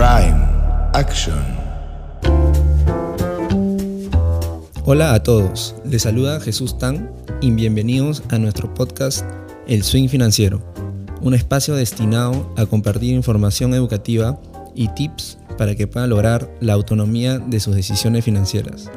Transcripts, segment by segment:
Prime Action. Hola a todos, les saluda Jesús Tan y bienvenidos a nuestro podcast El Swing Financiero, un espacio destinado a compartir información educativa y tips para que puedan lograr la autonomía de sus decisiones financieras.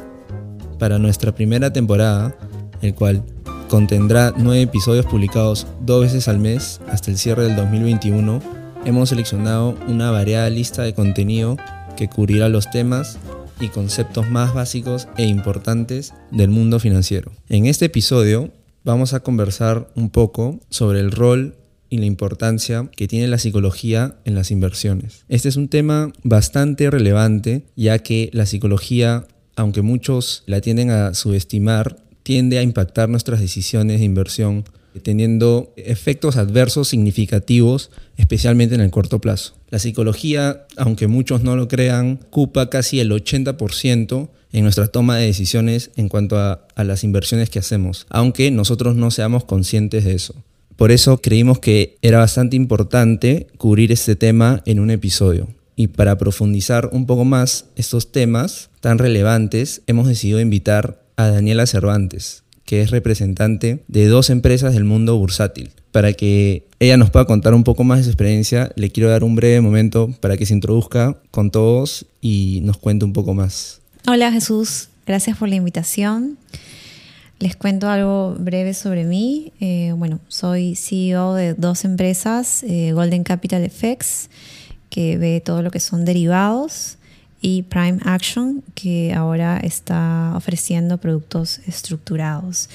Para nuestra primera temporada, el cual contendrá nueve episodios publicados dos veces al mes hasta el cierre del 2021, hemos seleccionado una variada lista de contenido que cubrirá los temas y conceptos más básicos e importantes del mundo financiero. En este episodio vamos a conversar un poco sobre el rol y la importancia que tiene la psicología en las inversiones. Este es un tema bastante relevante ya que la psicología, aunque muchos la tienden a subestimar, tiende a impactar nuestras decisiones de inversión teniendo efectos adversos significativos, especialmente en el corto plazo. La psicología, aunque muchos no lo crean, ocupa casi el 80% en nuestra toma de decisiones en cuanto a, a, las inversiones que hacemos, aunque nosotros no seamos conscientes de eso. Por eso creímos que era bastante importante cubrir este tema en un episodio. Y para profundizar un poco más estos temas tan relevantes, hemos decidido invitar a Daniela Cervantes, que es representante de dos empresas del mundo bursátil. Para que ella nos pueda contar un poco más de su experiencia, le quiero dar un breve momento para que se introduzca con todos y nos cuente un poco más. Hola Jesús, gracias por la invitación. Les cuento algo breve sobre mí. Eh, bueno, soy CEO de dos empresas, eh, Golden Capital FX, que ve todo lo que son derivados, y Prime Action, que ahora está ofreciendo productos estructurados.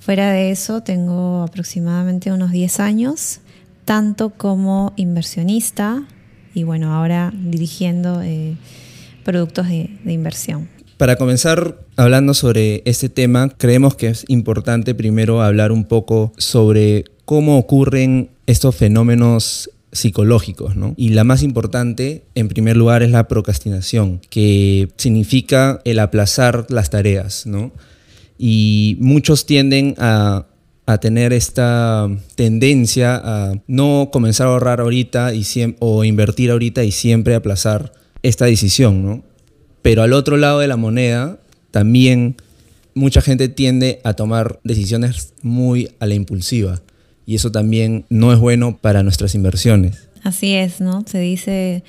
Fuera de eso, tengo aproximadamente unos 10 años, tanto como inversionista y bueno, ahora dirigiendo eh, productos de, de inversión. Para comenzar hablando sobre este tema, creemos que es importante primero hablar un poco sobre cómo ocurren estos fenómenos psicológicos, ¿no? Y la más importante, en primer lugar, es la procrastinación, que significa el aplazar las tareas, ¿no? Y muchos tienden a, a tener esta tendencia a no comenzar a ahorrar ahorita y o invertir ahorita y siempre aplazar esta decisión, ¿no? Pero al otro lado de la moneda, también mucha gente tiende a tomar decisiones muy a la impulsiva y eso también no es bueno para nuestras inversiones. Así es, ¿no? Se dice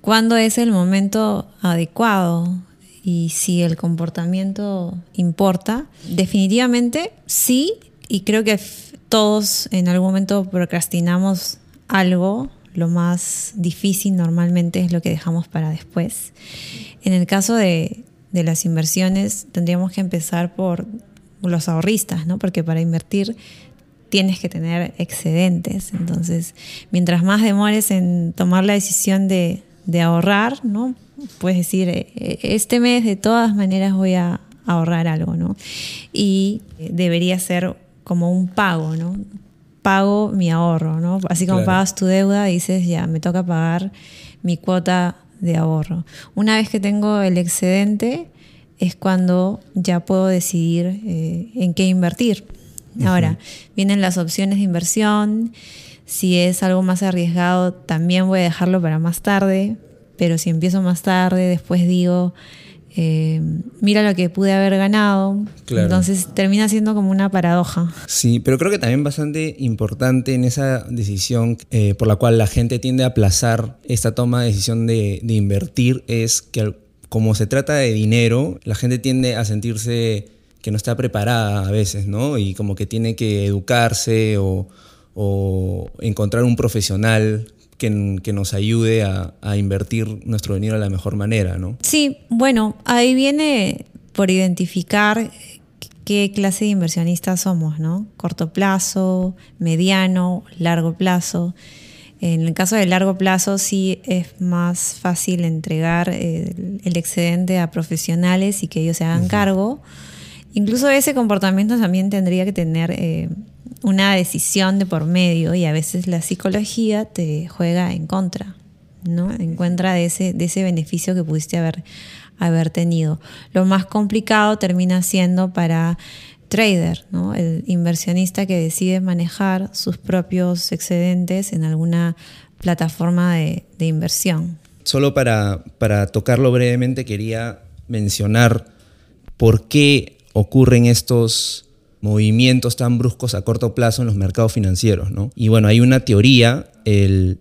cuándo es el momento adecuado y si el comportamiento importa. Definitivamente sí, y creo que todos en algún momento procrastinamos algo. Lo más difícil normalmente es lo que dejamos para después. En el caso de, de las inversiones, tendríamos que empezar por los ahorristas, ¿no? Porque para invertir tienes que tener excedentes. Entonces, mientras más demores en tomar la decisión de, ahorrar, ¿no? Puedes decir, eh, eh, este mes de todas maneras voy a ahorrar algo, ¿no? Y debería ser como un pago, ¿no? Pago mi ahorro, ¿no? Así como pagas tu deuda, dices, ya, me toca pagar mi cuota de ahorro. Una vez que tengo el excedente, es cuando ya puedo decidir eh, en qué invertir. Ahora, vienen las opciones de inversión. Si es algo más arriesgado, también voy a dejarlo para más tarde. Pero si empiezo más tarde, después digo, eh, mira lo que pude haber ganado. Entonces termina siendo como una paradoja. Sí, pero creo que también bastante importante en esa decisión eh, por la cual la gente tiende a aplazar esta toma de decisión de, de invertir es que como se trata de dinero, la gente tiende a sentirse que no está preparada a veces, ¿no? Y como que tiene que educarse o, encontrar un profesional que, que, nos ayude a, a, invertir nuestro dinero de la mejor manera, ¿no? Sí, bueno, ahí viene por identificar qué clase de inversionistas somos, ¿no? Corto plazo, mediano, largo plazo. En el caso de largo plazo sí es más fácil entregar el, el excedente a profesionales y que ellos se hagan cargo Incluso ese comportamiento también tendría que tener eh, una decisión de por medio y a veces la psicología te juega en contra, ¿no? En contra de ese, de ese beneficio que pudiste haber, haber tenido. Lo más complicado termina siendo para trader, ¿no? el inversionista que decide manejar sus propios excedentes en alguna plataforma de, de inversión. solo para, para tocarlo brevemente, quería mencionar por qué ocurren estos movimientos tan bruscos a corto plazo en los mercados financieros. ¿no? Y bueno, hay una teoría, el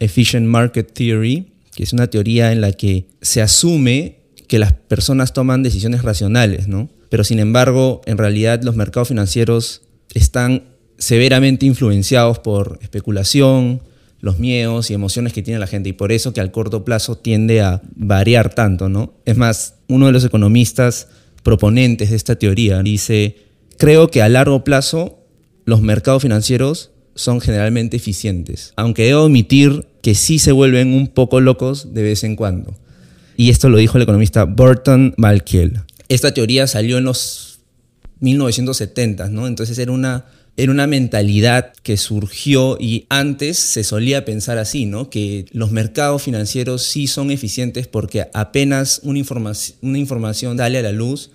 Efficient Market Theory, que es una teoría en la que se asume que las personas toman decisiones racionales, ¿no? Pero sin embargo, en realidad los mercados financieros están severamente influenciados por especulación, los miedos y emociones que tiene la gente y por eso que al corto plazo tiende a variar tanto, ¿no? Es más, uno de los economistas proponentes de esta teoría dice, creo que a largo plazo los mercados financieros son generalmente eficientes, aunque debo omitir que sí se vuelven un poco locos de vez en cuando. Y esto lo dijo el economista Burton Malkiel. Esta teoría salió en los 1970, ¿no? Entonces era una era una mentalidad que surgió y antes se solía pensar así, ¿no? Que los mercados financieros sí son eficientes porque apenas una, una información dale a la luz,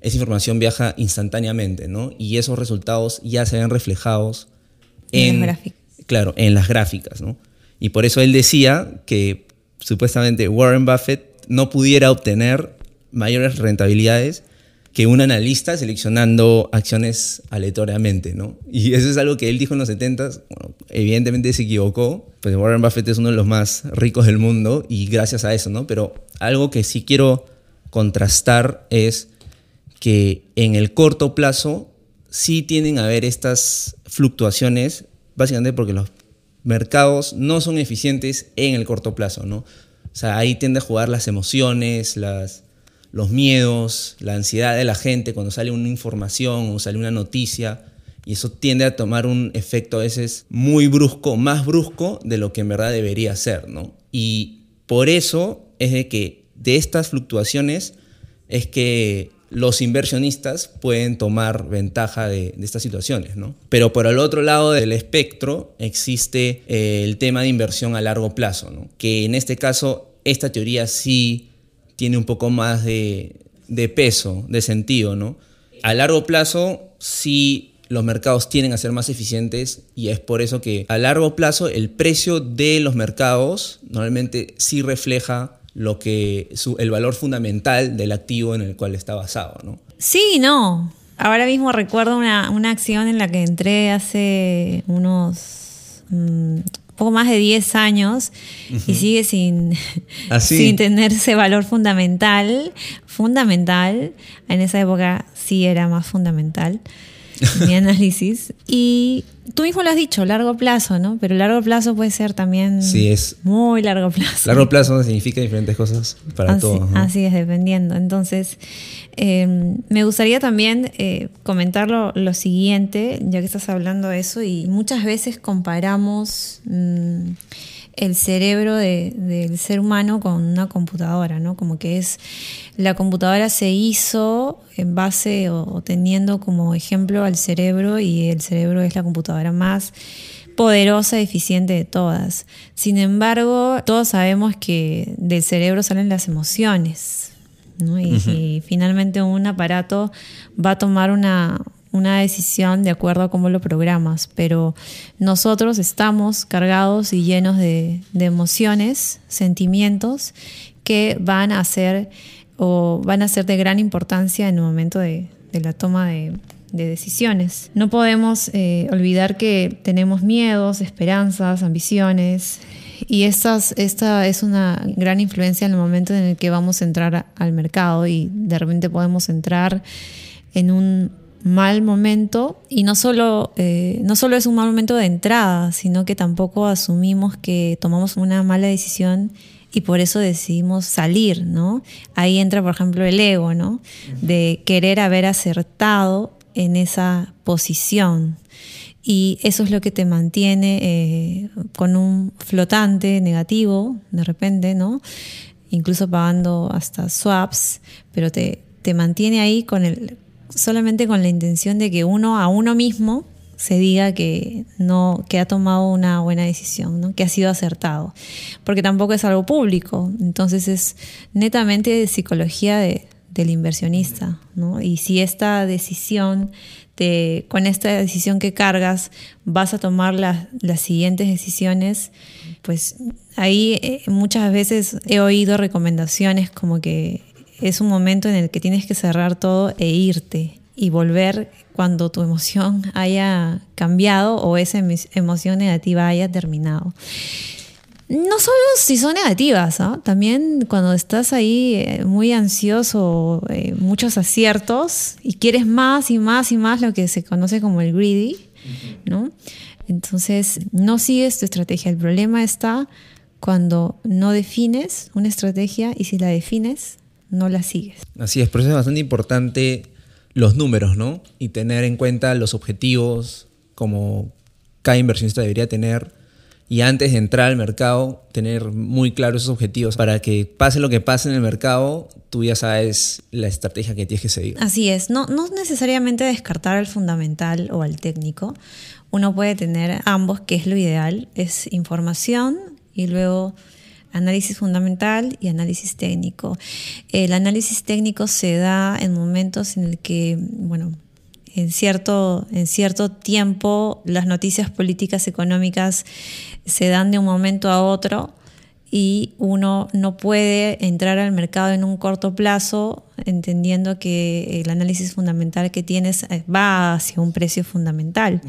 esa información viaja instantáneamente, ¿no? Y esos resultados ya se ven reflejados en, las gráficas. Claro, en las gráficas, ¿no? Y por eso él decía que supuestamente Warren Buffett no pudiera obtener mayores rentabilidades que un analista seleccionando acciones aleatoriamente, ¿no? Y eso es algo que él dijo en los 70, bueno, evidentemente se equivocó, pues Warren Buffett es uno de los más ricos del mundo y gracias a eso, ¿no? Pero algo que sí quiero contrastar es que en el corto plazo sí tienen a haber estas fluctuaciones, básicamente porque los mercados no son eficientes en el corto plazo, ¿no? O sea, ahí tiende a jugar las emociones, las, los miedos, la ansiedad de la gente cuando sale una información o sale una noticia. Y eso tiende a tomar un efecto a veces muy brusco, más brusco de lo que en verdad debería ser, ¿no? Y por eso es de que de estas fluctuaciones es que los inversionistas pueden tomar ventaja de, estas situaciones, ¿no? Pero por el otro lado del espectro existe eh, el tema de inversión a largo plazo, ¿no? Que en este caso esta teoría sí tiene un poco más de, peso, de sentido, ¿no? A largo plazo, sí los mercados tienen a ser más eficientes y es por eso que a largo plazo el precio de los mercados normalmente sí refleja lo que el valor fundamental del activo en el cual está basado, ¿no? Sí, no. Ahora mismo recuerdo una, acción en la que entré hace unos mm, poco más de 10 años y sigue sin, ah, sin tener ese valor fundamental. Fundamental. En esa época sí era más fundamental mi análisis. Y tú mismo lo has dicho, largo plazo, ¿no? Pero largo plazo puede ser también sí, es muy largo plazo. Largo plazo significa diferentes cosas para todos. Así es, dependiendo. Entonces, em, me gustaría también eh, comentar lo, siguiente, ya que estás hablando de eso, y muchas veces comparamos... Mm, el cerebro del ser humano con una computadora, ¿no? Como que es, la computadora se hizo en base o, teniendo como ejemplo al cerebro y el cerebro es la computadora más poderosa y eficiente de todas. Sin embargo, todos sabemos que del cerebro salen las emociones. ¿no? y finalmente un aparato va a tomar una, una decisión de acuerdo a cómo lo programas, pero nosotros estamos cargados y llenos de, emociones, sentimientos que van a ser o van a ser de gran importancia en el momento de, la toma de, decisiones. No podemos eh, olvidar que tenemos miedos, esperanzas, ambiciones, y estas, esta es una gran influencia en el momento en el que vamos a entrar al mercado y de repente podemos entrar en un mal momento y no solo, eh, no solo es un mal momento de entrada, sino que tampoco asumimos que tomamos una mala decisión y por eso decidimos salir, ¿no? Ahí entra, por ejemplo, el ego, ¿no? De querer haber acertado en esa posición. Y eso es lo que te mantiene eh, con un flotante negativo, de repente, ¿no? Incluso pagando hasta swaps, pero te, te mantiene ahí con el, solamente con la intención de que uno a uno mismo se diga que no que ha tomado una buena decisión, ¿no? que ha sido acertado, porque tampoco es algo público, entonces es netamente de psicología del inversionista, ¿no? Y si esta decisión con esta decisión que cargas vas a tomar las siguientes decisiones, pues ahí eh, muchas veces he oído recomendaciones como que es un momento en el que tienes que cerrar todo e irte y volver cuando tu emoción haya cambiado o esa emoción negativa haya terminado. No solo si son negativas, ¿ah? también cuando estás ahí eh, muy ansioso, eh, muchos aciertos y quieres más y más y más lo que se conoce como el greedy, ¿no? Entonces no sigues tu estrategia. El problema está cuando no defines una estrategia y si la defines, no la sigues. Así es, por eso es bastante importante los números, ¿no? Y tener en cuenta los objetivos como cada inversionista debería tener y antes de entrar al mercado tener muy claros esos objetivos para que pase lo que pase en el mercado, tú ya sabes la estrategia que tienes que seguir. Así es, no, no necesariamente descartar al fundamental o al técnico, uno puede tener ambos, que es lo ideal, es información y luego análisis fundamental y análisis técnico. El análisis técnico se da en momentos en el que, bueno, en cierto, en cierto tiempo las noticias políticas económicas se dan de un momento a otro y uno no puede entrar al mercado en un corto plazo entendiendo que el análisis fundamental que tienes va hacia un precio fundamental.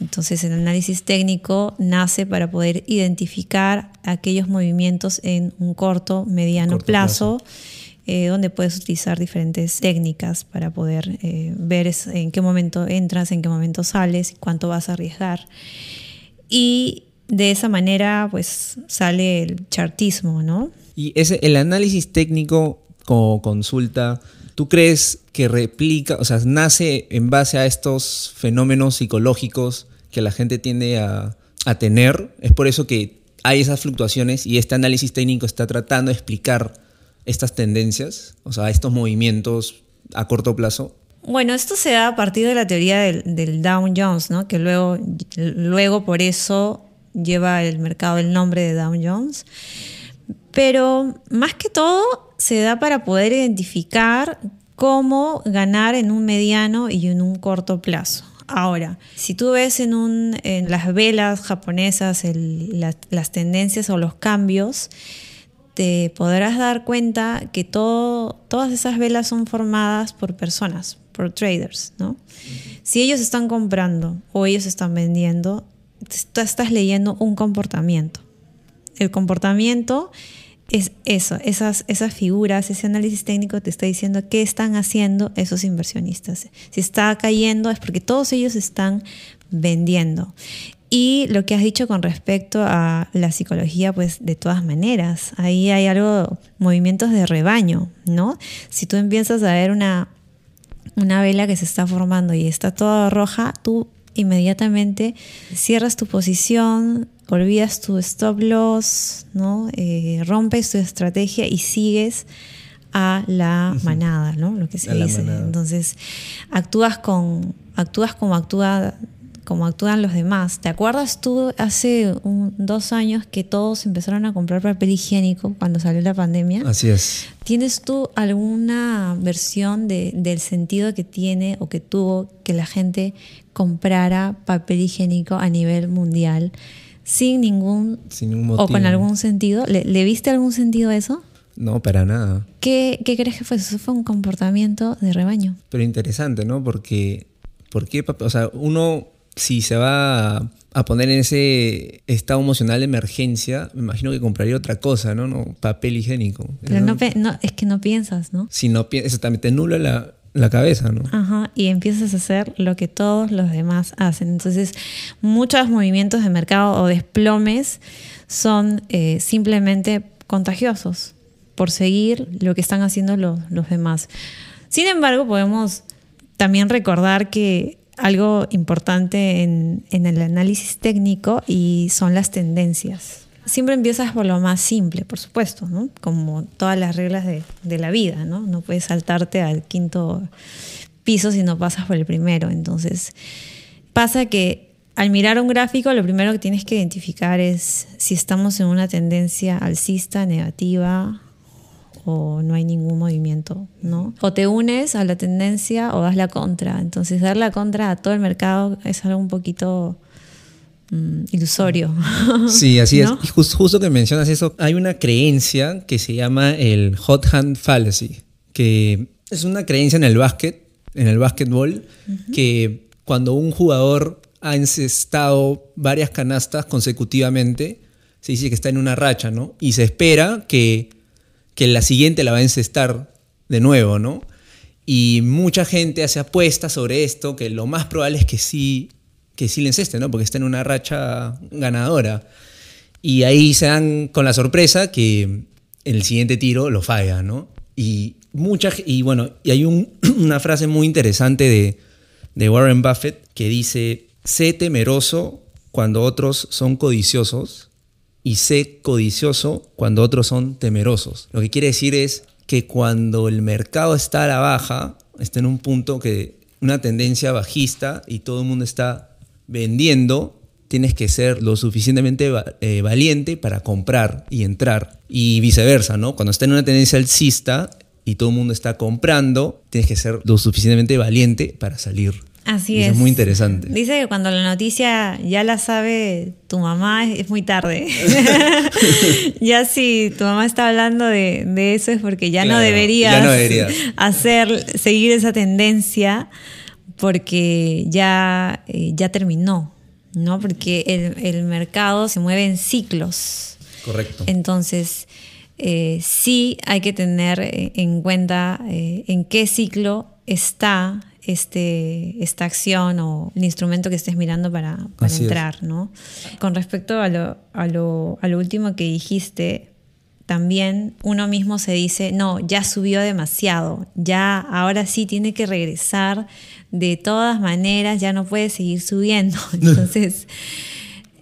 Entonces el análisis técnico nace para poder identificar aquellos movimientos en un corto, mediano plazo, eh, donde puedes utilizar diferentes técnicas para poder eh, ver en qué momento entras, en qué momento sales, cuánto vas a arriesgar. Y de esa manera pues sale el chartismo, ¿no? Y ese, el análisis técnico como consulta, ¿tú crees que replica, o sea, nace en base a estos fenómenos psicológicos que la gente tiende a, tener? Es por eso que hay esas fluctuaciones y este análisis técnico está tratando de explicar estas tendencias, o sea, estos movimientos a corto plazo. Bueno, esto se da a partir de la teoría del, del Dow Jones, ¿no? que luego, luego por eso lleva el mercado el nombre de Dow Jones. Pero más que todo se da para poder identificar cómo ganar en un mediano y en un corto plazo. Ahora, si tú ves en, un, en las velas japonesas las tendencias o los cambios, te podrás dar cuenta que todas esas velas son formadas por personas, por traders, ¿no? Si ellos están comprando o ellos están vendiendo, tú estás leyendo un comportamiento. El comportamiento es eso, esas, esas figuras, ese análisis técnico te está diciendo qué están haciendo esos inversionistas. Si está cayendo es porque todos ellos están vendiendo. Y lo que has dicho con respecto a la psicología, pues de todas maneras, ahí hay algo, movimientos de rebaño, ¿no? Si tú empiezas a ver una, una vela que se está formando y está toda roja, tú inmediatamente cierras tu posición, olvidas tu stop loss, ¿no? Eh, rompes tu estrategia y sigues a la manada, ¿no? Lo que se dice. Entonces, actúas con actúas como actúa como actúan los demás. ¿Te acuerdas tú hace dos años que todos empezaron a comprar papel higiénico cuando salió la pandemia? Así es. ¿Tienes tú alguna versión de, del sentido que tiene o que tuvo que la gente comprara papel higiénico a nivel mundial sin ningún, o con algún sentido? ¿Le, viste algún sentido a eso? No, para nada. ¿Qué, ¿Qué, crees que fue? Eso fue un comportamiento de rebaño. Pero interesante, ¿no? Porque, porque o sea, uno si se va a poner en ese estado emocional de emergencia, me imagino que compraría otra cosa, ¿no? no papel higiénico. Pero no, es que no piensas, ¿no? Si no piensas, también te nula la, la cabeza, ¿no? Ajá, y empiezas a hacer lo que todos los demás hacen. Entonces, muchos movimientos de mercado o desplomes son eh, simplemente contagiosos por seguir lo que están haciendo los, los demás. Sin embargo, podemos también recordar que algo importante en, el análisis técnico y son las tendencias. Siempre empiezas por lo más simple, por supuesto, ¿no? como todas las reglas de, la vida, ¿no? No puedes saltarte al quinto piso si no pasas por el primero. Entonces, pasa que al mirar un gráfico, lo primero que tienes que identificar es si estamos en una tendencia alcista, negativa, o no hay ningún movimiento, ¿no? O te unes a la tendencia o das la contra. Entonces dar la contra a todo el mercado es algo un poquito mm, ilusorio. Sí, así ¿No? es. Y jus- justo que mencionas eso, hay una creencia que se llama el hot hand fallacy, que es una creencia en el básquet, en el básquetbol, que cuando un jugador ha encestado varias canastas consecutivamente, se dice que está en una racha, ¿no? Y se espera que, que la siguiente la va a encestar de nuevo, ¿no? Y mucha gente hace apuestas sobre esto, que lo más probable es que sí, que sí le enceste, ¿no? Porque está en una racha ganadora. Y ahí se dan con la sorpresa que en el siguiente tiro lo falla, ¿no? Y, mucha, y bueno, y hay un- una frase muy interesante de, de Warren Buffett que dice, sé temeroso cuando otros son codiciosos y sé codicioso cuando otros son temerosos. Lo que quiere decir es que cuando el mercado está a la baja, está en un punto que una tendencia bajista y todo el mundo está vendiendo, tienes que ser lo suficientemente eh, valiente para comprar y entrar. Y viceversa, ¿no? Cuando está en una tendencia alcista y todo el mundo está comprando, tienes que ser lo suficientemente valiente para salir. Así es. es muy interesante. Dice que cuando la noticia ya la sabe tu mamá es, muy tarde. ya si tu mamá está hablando de, de eso es porque ya no deberías ya no deberías. hacer, seguir esa tendencia porque ya, eh, ya terminó, ¿no? Porque el, el mercado se mueve en ciclos. Correcto. Entonces, eh, sí hay que tener eh, en cuenta eh, en qué ciclo está este, esta acción o el instrumento que estés mirando para, para Así es. entrar, ¿no? Con respecto a lo, a, lo, a lo último que dijiste, también uno mismo se dice, no, ya subió demasiado, ya ahora sí tiene que regresar, de todas maneras ya no puede seguir subiendo. Entonces,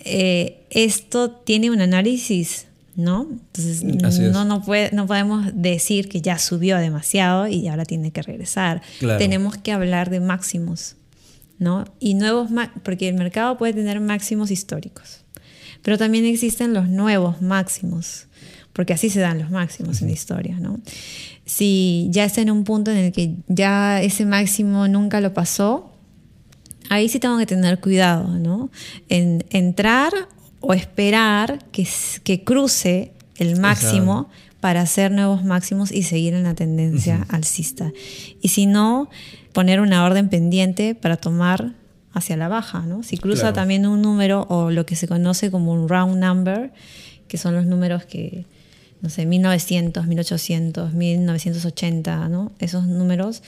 eh, esto tiene un análisis, ¿no? Entonces, es. no, no, puede, no podemos decir que ya subió demasiado y ahora tiene que regresar. Claro. Tenemos que hablar de máximos, ¿no? Y nuevos, porque el mercado puede tener máximos históricos, pero también existen los nuevos máximos, porque así se dan los máximos en la historia, ¿no? Si ya está en un punto en el que ya ese máximo nunca lo pasó, ahí sí tengo que tener cuidado, ¿no? En entrar o esperar que, que cruce el máximo para hacer nuevos máximos y seguir en la tendencia alcista. Y si no, poner una orden pendiente para tomar hacia la baja, ¿no? Si cruza Claro. también un número o lo que se conoce como un round number, que son los números que, no sé, 1900, 1800, 1980, ¿no? Esos números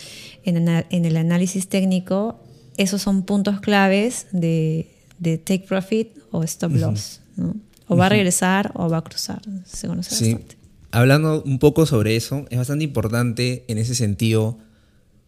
en, en el análisis técnico, esos son puntos claves de, de take profit o stop loss, ¿no? O va a regresar o va a cruzar, se conoce Sí. bastante. Hablando un poco sobre eso, es bastante importante en ese sentido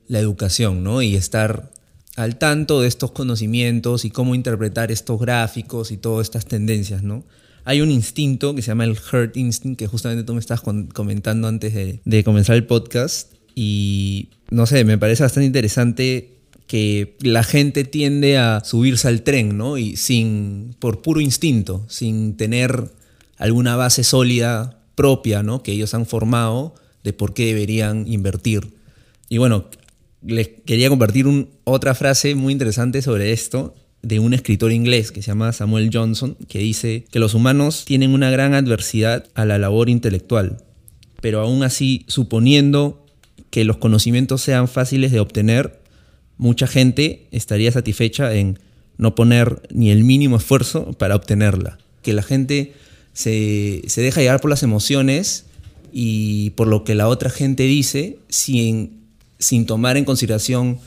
la educación, ¿no? Y estar al tanto de estos conocimientos y cómo interpretar estos gráficos y todas estas tendencias, ¿no? Hay un instinto que se llama el herd instinct, que justamente tú me estabas comentando antes de, de comenzar el podcast. Y no sé, me parece bastante interesante que la gente tiende a subirse al tren, ¿no? Y sin, por puro instinto, sin tener alguna base sólida propia, ¿no? Que ellos han formado de por qué deberían invertir. Y bueno, les quería compartir un- otra frase muy interesante sobre esto de un escritor inglés que se llama Samuel Johnson, que dice que los humanos tienen una gran adversidad a la labor intelectual, pero aún así, suponiendo que los conocimientos sean fáciles de obtener, mucha gente estaría satisfecha en no poner ni el mínimo esfuerzo para obtenerla. Que la gente se, se deja llevar por las emociones y por lo que la otra gente dice sin, sin tomar en consideración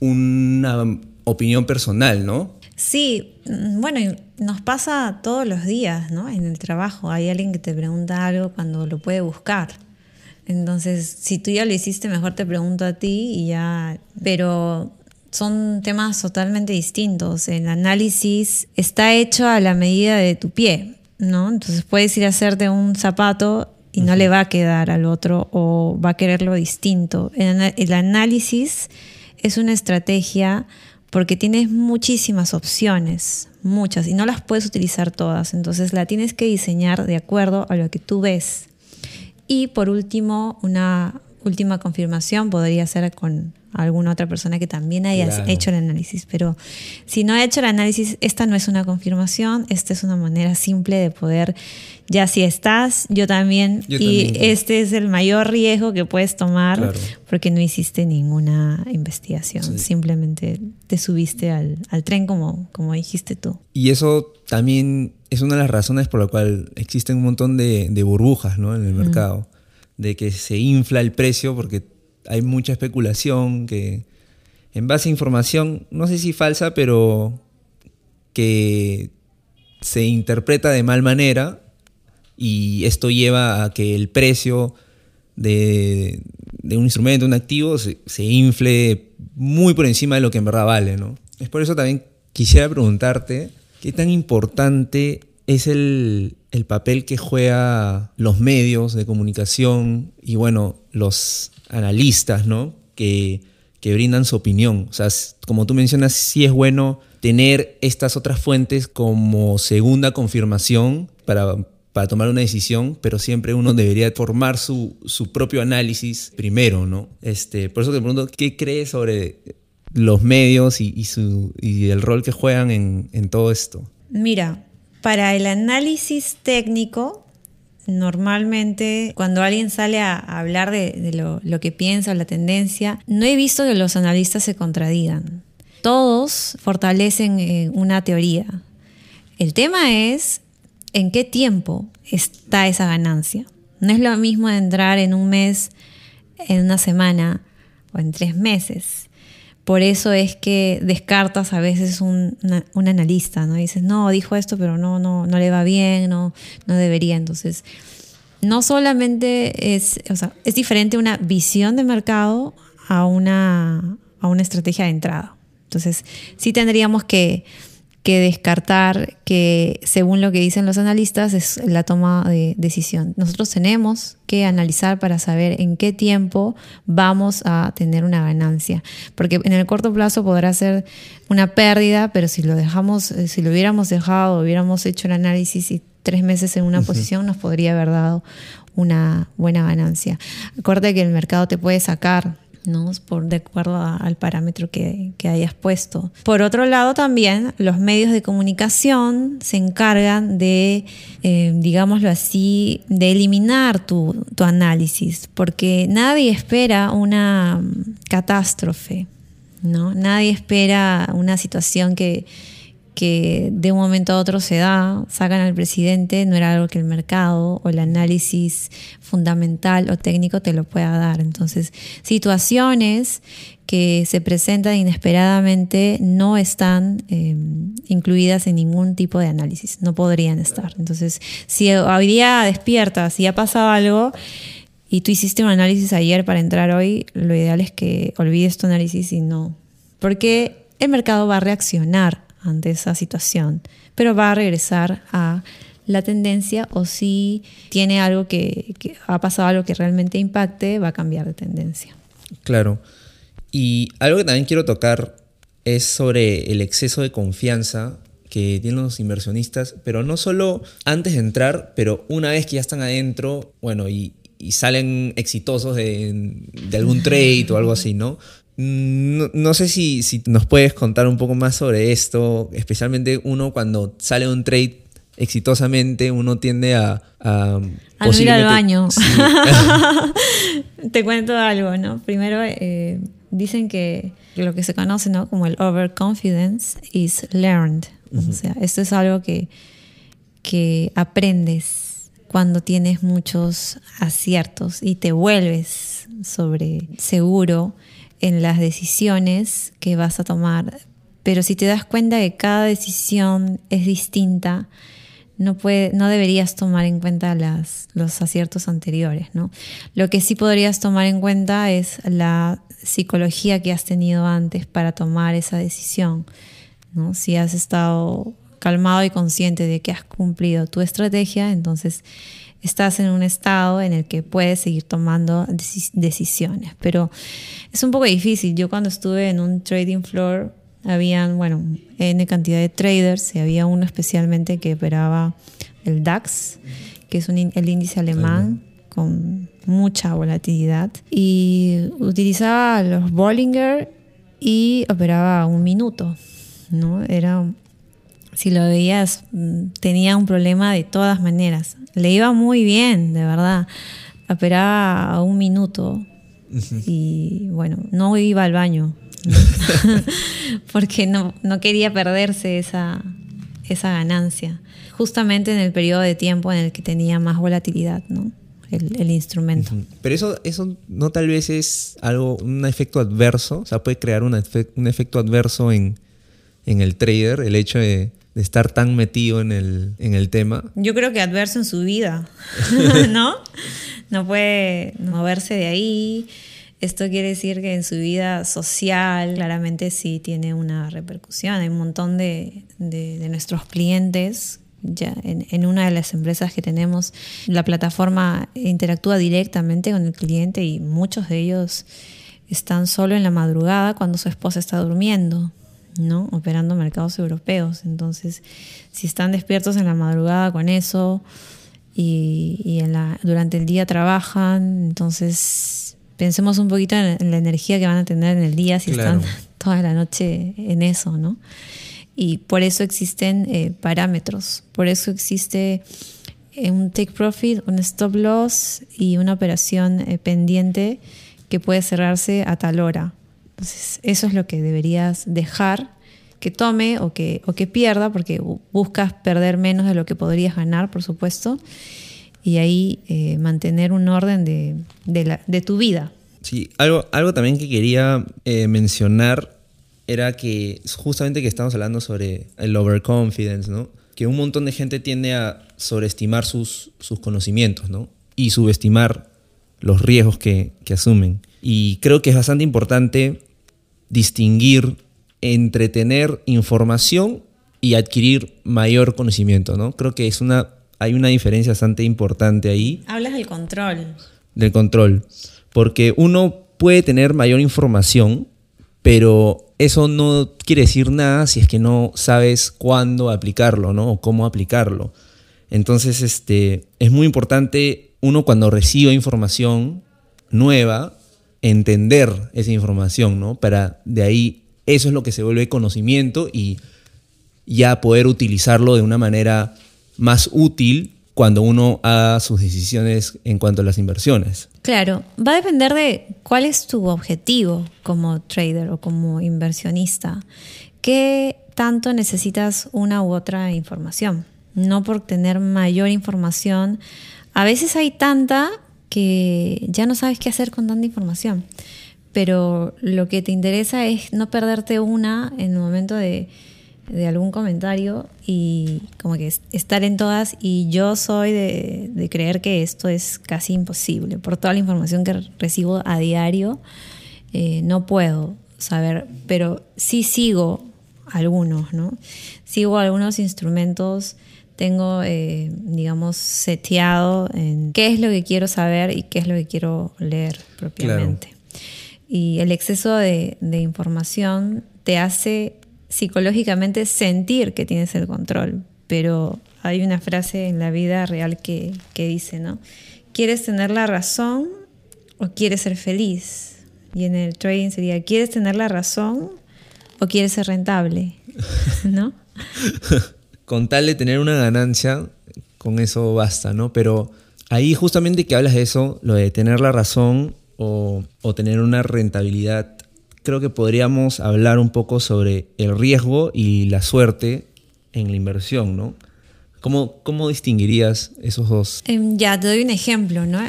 una opinión personal, ¿no? Sí, mm, bueno, nos pasa todos los días, ¿no? En el trabajo hay alguien que te pregunta algo cuando lo puede buscar. Entonces, si tú ya lo hiciste, mejor te pregunto a ti y ya. Pero son temas totalmente distintos. El análisis está hecho a la medida de tu pie, ¿no? Entonces puedes ir a hacerte un zapato y no le va a quedar al otro o va a quererlo distinto. El análisis es una estrategia porque tienes muchísimas opciones, muchas, y no las puedes utilizar todas. Entonces la tienes que diseñar de acuerdo a lo que tú ves. Y por último, una última confirmación podría ser con a alguna otra persona que también haya Claro. hecho el análisis. Pero si no ha hecho el análisis, esta no es una confirmación, esta es una manera simple de poder, ya si estás, yo también, Yo y también. este es el mayor riesgo que puedes tomar Claro. porque no hiciste ninguna investigación, Sí. simplemente te subiste al, al tren como, como dijiste tú. Y eso también es una de las razones por la cual existen un montón de, de burbujas ¿no? en el mercado. De que se infla el precio porque hay mucha especulación que en base a información, no sé si falsa, pero que se interpreta de mal manera y esto lleva a que el precio de, de un instrumento, un activo, se, se infle muy por encima de lo que en verdad vale, ¿no? Es por eso también quisiera preguntarte qué tan importante es el, el papel que juega los medios de comunicación y, bueno, los analistas, ¿no? Que, que brindan su opinión. O sea, como tú mencionas, sí es bueno tener estas otras fuentes como segunda confirmación para, para tomar una decisión, pero siempre uno debería formar su, su propio análisis primero, ¿no? Este, por eso te pregunto, ¿qué crees sobre los medios y, y su, y el rol que juegan en, en todo esto? Mira, para el análisis técnico, normalmente cuando alguien sale a, hablar de, lo, que piensa, la tendencia, no he visto que los analistas se contradigan. Todos fortalecen eh, una teoría. El tema es en qué tiempo está esa ganancia. No es lo mismo entrar en un mes, en una semana o en tres meses. Por eso es que descartas a veces un, un analista, ¿no? Dices, no, dijo esto, pero no, no, no le va bien, no, no debería. Entonces, no solamente es, o sea, es diferente una visión de mercado a una, a una estrategia de entrada. Entonces, sí tendríamos que, que descartar que, según lo que dicen los analistas, es la toma de decisión. Nosotros tenemos que analizar para saber en qué tiempo vamos a tener una ganancia. Porque en el corto plazo podrá ser una pérdida, pero si lo dejamos, eh, si lo hubiéramos dejado, hubiéramos hecho el análisis y tres meses en una posición, nos podría haber dado una buena ganancia. Acuérdate que el mercado te puede sacar ¿no? Por, de acuerdo a- al parámetro que, hayas puesto. Por otro lado, también los medios de comunicación se encargan de, eh, digámoslo así, de eliminar tu, tu análisis, porque nadie espera una mm, catástrofe, ¿no? Nadie espera una situación que, que de un momento a otro se da, sacan al presidente, no era algo que el mercado o el análisis fundamental o técnico te lo pueda dar. Entonces, situaciones que se presentan inesperadamente no están eh, incluidas en ningún tipo de análisis, no podrían estar. Entonces, si hoy día despiertas, si ha pasado algo y tú hiciste un análisis ayer para entrar hoy, lo ideal es que olvides tu análisis y no, porque el mercado va a reaccionar ante esa situación, pero va a regresar a la tendencia o si tiene algo que, ha pasado algo que realmente impacte, va a cambiar de tendencia. Claro. Y algo que también quiero tocar es sobre el exceso de confianza que tienen los inversionistas, pero no solo antes de entrar, pero una vez que ya están adentro, bueno, y, y salen exitosos de, de algún trade o algo así, ¿no? No, no sé si, si nos puedes contar un poco más sobre esto, especialmente uno cuando sale un trade exitosamente, uno tiende a... A, A no ir al baño. Sí. Te cuento algo, ¿no? Primero, eh, dicen que lo que se conoce ¿no? como el overconfidence is learned. O sea, esto es algo que, que aprendes cuando tienes muchos aciertos y te vuelves sobre seguro en las decisiones que vas a tomar. Pero si te das cuenta que cada decisión es distinta, no, puede, no deberías tomar en cuenta las, los aciertos anteriores. ¿no? Lo que sí podrías tomar en cuenta es la psicología que has tenido antes para tomar esa decisión. ¿no? Si has estado calmado y consciente de que has cumplido tu estrategia, entonces estás en un estado en el que puedes seguir tomando deci- decisiones. Pero es un poco difícil. Yo cuando estuve en un trading floor, habían, bueno, N cantidad de traders y había uno especialmente que operaba el DAX, que es un, el índice alemán con mucha volatilidad. Y utilizaba los Bollinger y operaba un minuto. ¿no? Era, si lo veías, mm, tenía un problema de todas maneras. Le iba muy bien, de verdad. Operaba a un minuto. Y bueno, no iba al baño. porque no, no quería perderse esa, esa ganancia, justamente en el periodo de tiempo en el que tenía más volatilidad, ¿no? El, instrumento. Pero eso, eso no tal vez es algo, un efecto adverso, o sea, puede crear un, un efecto adverso en, en, el trader, el hecho de, de estar tan metido en el, en el tema. Yo creo que adverso en su vida, ¿no? No puede moverse de ahí. Esto quiere decir que en su vida social claramente sí tiene una repercusión. Hay un montón de, de, nuestros clientes ya en, en, una de las empresas que tenemos, la plataforma interactúa directamente con el cliente y muchos de ellos están solo en la madrugada cuando su esposa está durmiendo, ¿no? Operando mercados europeos. Entonces, si están despiertos en la madrugada con eso y, y en la, durante el día trabajan, entonces pensemos un poquito en, la energía que van a tener en el día si están toda la noche en eso, ¿no? Y por eso existen eh, parámetros, por eso existe eh, un take profit, un stop loss y una operación eh, pendiente que puede cerrarse a tal hora. Entonces, eso es lo que deberías dejar que tome o que, o que pierda, porque buscas perder menos de lo que podrías ganar, por supuesto y ahí eh, mantener un orden de, de, tu vida. Sí, algo, algo también que quería eh, mencionar era que justamente que estamos hablando sobre el overconfidence, ¿no? Que un montón de gente tiende a sobreestimar sus, sus conocimientos, ¿no? Y subestimar los riesgos que, que asumen. Y creo que es bastante importante distinguir entre tener información y adquirir mayor conocimiento, ¿no? Creo que es una hay una diferencia bastante importante ahí. Hablas del control. Del control. Porque uno puede tener mayor información, pero eso no quiere decir nada si es que no sabes cuándo aplicarlo, ¿no? O cómo aplicarlo. Entonces, este, es muy importante uno cuando reciba información nueva, entender esa información, ¿no? Para de ahí, eso es lo que se vuelve conocimiento y ya poder utilizarlo de una manera más útil cuando uno haga sus decisiones en cuanto a las inversiones. Claro, va a depender de cuál es tu objetivo como trader o como inversionista. ¿Qué tanto necesitas una u otra información? No por tener mayor información. A veces hay tanta que ya no sabes qué hacer con tanta información. Pero lo que te interesa es no perderte una en el momento de algún comentario y como que estar en todas y yo soy de, creer que esto es casi imposible. Por toda la información que recibo a diario, eh, no puedo saber, pero sí sigo algunos, ¿no? Sigo algunos instrumentos, tengo, eh, digamos, seteado en qué es lo que quiero saber y qué es lo que quiero leer propiamente. Y el exceso de, de información te hace psicológicamente sentir que tienes el control, pero hay una frase en la vida real que, dice, ¿no? ¿Quieres tener la razón o quieres ser feliz? Y en el trading sería, ¿quieres tener la razón o quieres ser rentable? ¿No? con tal de tener una ganancia, con eso basta, ¿no? Pero ahí justamente que hablas de eso, lo de tener la razón o, tener una rentabilidad creo que podríamos hablar un poco sobre el riesgo y la suerte en la inversión, ¿no? ¿Cómo, cómo distinguirías esos dos? Em, ya, te doy un ejemplo, ¿no?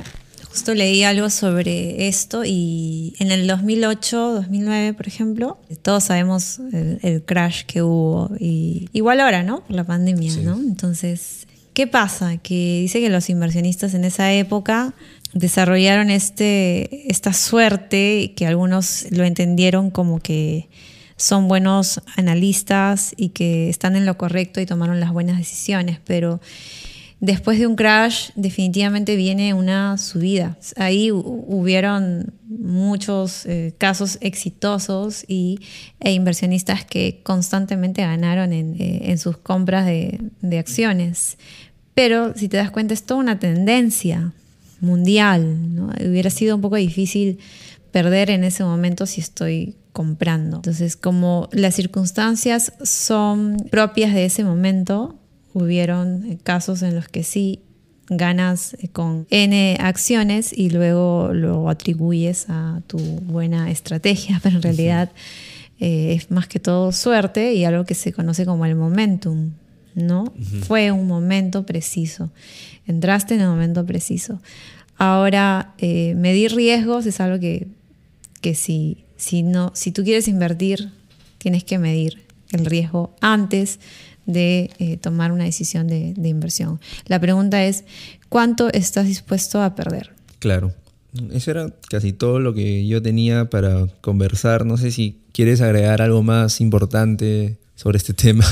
Justo leí algo sobre esto y en el 2008, 2009, por ejemplo, todos sabemos el, crash que hubo y igual ahora, ¿no? Por la pandemia, ¿no? Entonces, ¿qué pasa? Que dice que los inversionistas en esa época desarrollaron este, esta suerte que algunos lo entendieron como que son buenos analistas y que están en lo correcto y tomaron las buenas decisiones, pero después de un crash definitivamente viene una subida. Ahí hubieron muchos eh, casos exitosos y, e inversionistas que constantemente ganaron en, eh, sus compras de, acciones. Pero si te das cuenta es toda una tendencia mundial. Hubiera sido un poco difícil perder en ese momento si estoy comprando. Entonces, como las circunstancias son propias de ese momento, hubieron casos en los que sí ganas con N acciones y luego lo atribuyes a tu buena estrategia, pero en realidad eh, es más que todo suerte y algo que se conoce como el momentum, ¿no? Fue un momento preciso, entraste en el momento preciso. Ahora, eh, medir riesgos es algo que, que si, si, no, si tú quieres invertir, tienes que medir el riesgo antes de eh, tomar una decisión de, inversión. La pregunta es, ¿cuánto estás dispuesto a perder? Claro. Eso era casi todo lo que yo tenía para conversar. No sé si quieres agregar algo más importante sobre este tema.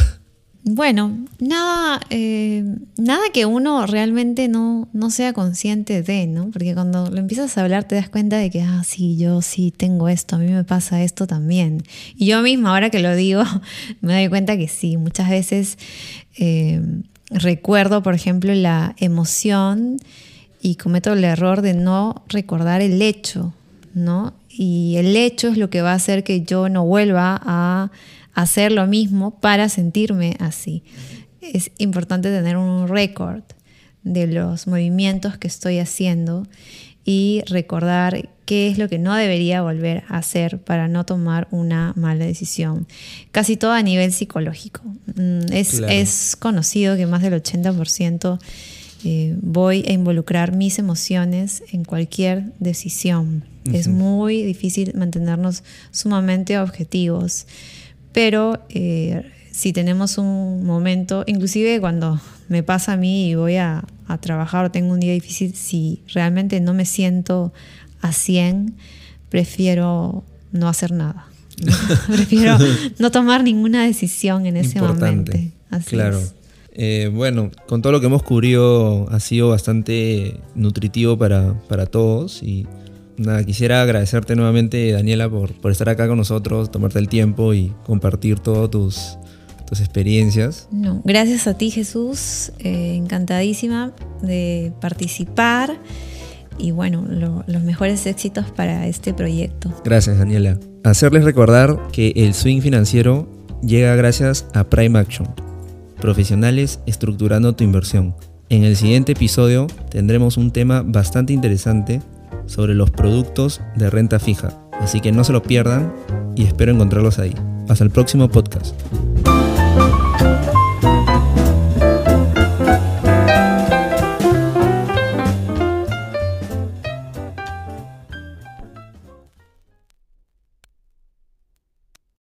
Bueno, nada, eh, nada que uno realmente no, no sea consciente de, ¿no? Porque cuando lo empiezas a hablar te das cuenta de que, ah, sí, yo sí tengo esto, a mí me pasa esto también. Y yo misma, ahora que lo digo, me doy cuenta que sí, muchas veces eh, recuerdo, por ejemplo, la emoción y cometo el error de no recordar el hecho, ¿no? Y el hecho es lo que va a hacer que yo no vuelva a hacer lo mismo para sentirme así. Es importante tener un récord de los movimientos que estoy haciendo y recordar qué es lo que no debería volver a hacer para no tomar una mala decisión. Casi todo a nivel psicológico. Mm, es, conocido que más del 80% eh, voy a involucrar mis emociones en cualquier decisión. Es muy difícil mantenernos sumamente objetivos pero eh, si tenemos un momento, inclusive cuando me pasa a mí y voy a, trabajar o tengo un día difícil, si realmente no me siento a 100, prefiero no hacer nada. prefiero no tomar ninguna decisión en ese momento. Así claro. Eh, bueno, con todo lo que hemos cubrido ha sido bastante nutritivo para, para todos y nada, quisiera agradecerte nuevamente, Daniela, por, por estar acá con nosotros, tomarte el tiempo y compartir todas tus, tus experiencias. No, gracias a ti, Jesús. Eh, encantadísima de participar y bueno, los mejores éxitos para este proyecto. Gracias, Daniela. Hacerles recordar que el swing financiero llega gracias a Prime Action, profesionales estructurando tu inversión. En el siguiente episodio tendremos un tema bastante interesante sobre los productos de renta fija. Así que no se lo pierdan y espero encontrarlos ahí. Hasta el próximo podcast.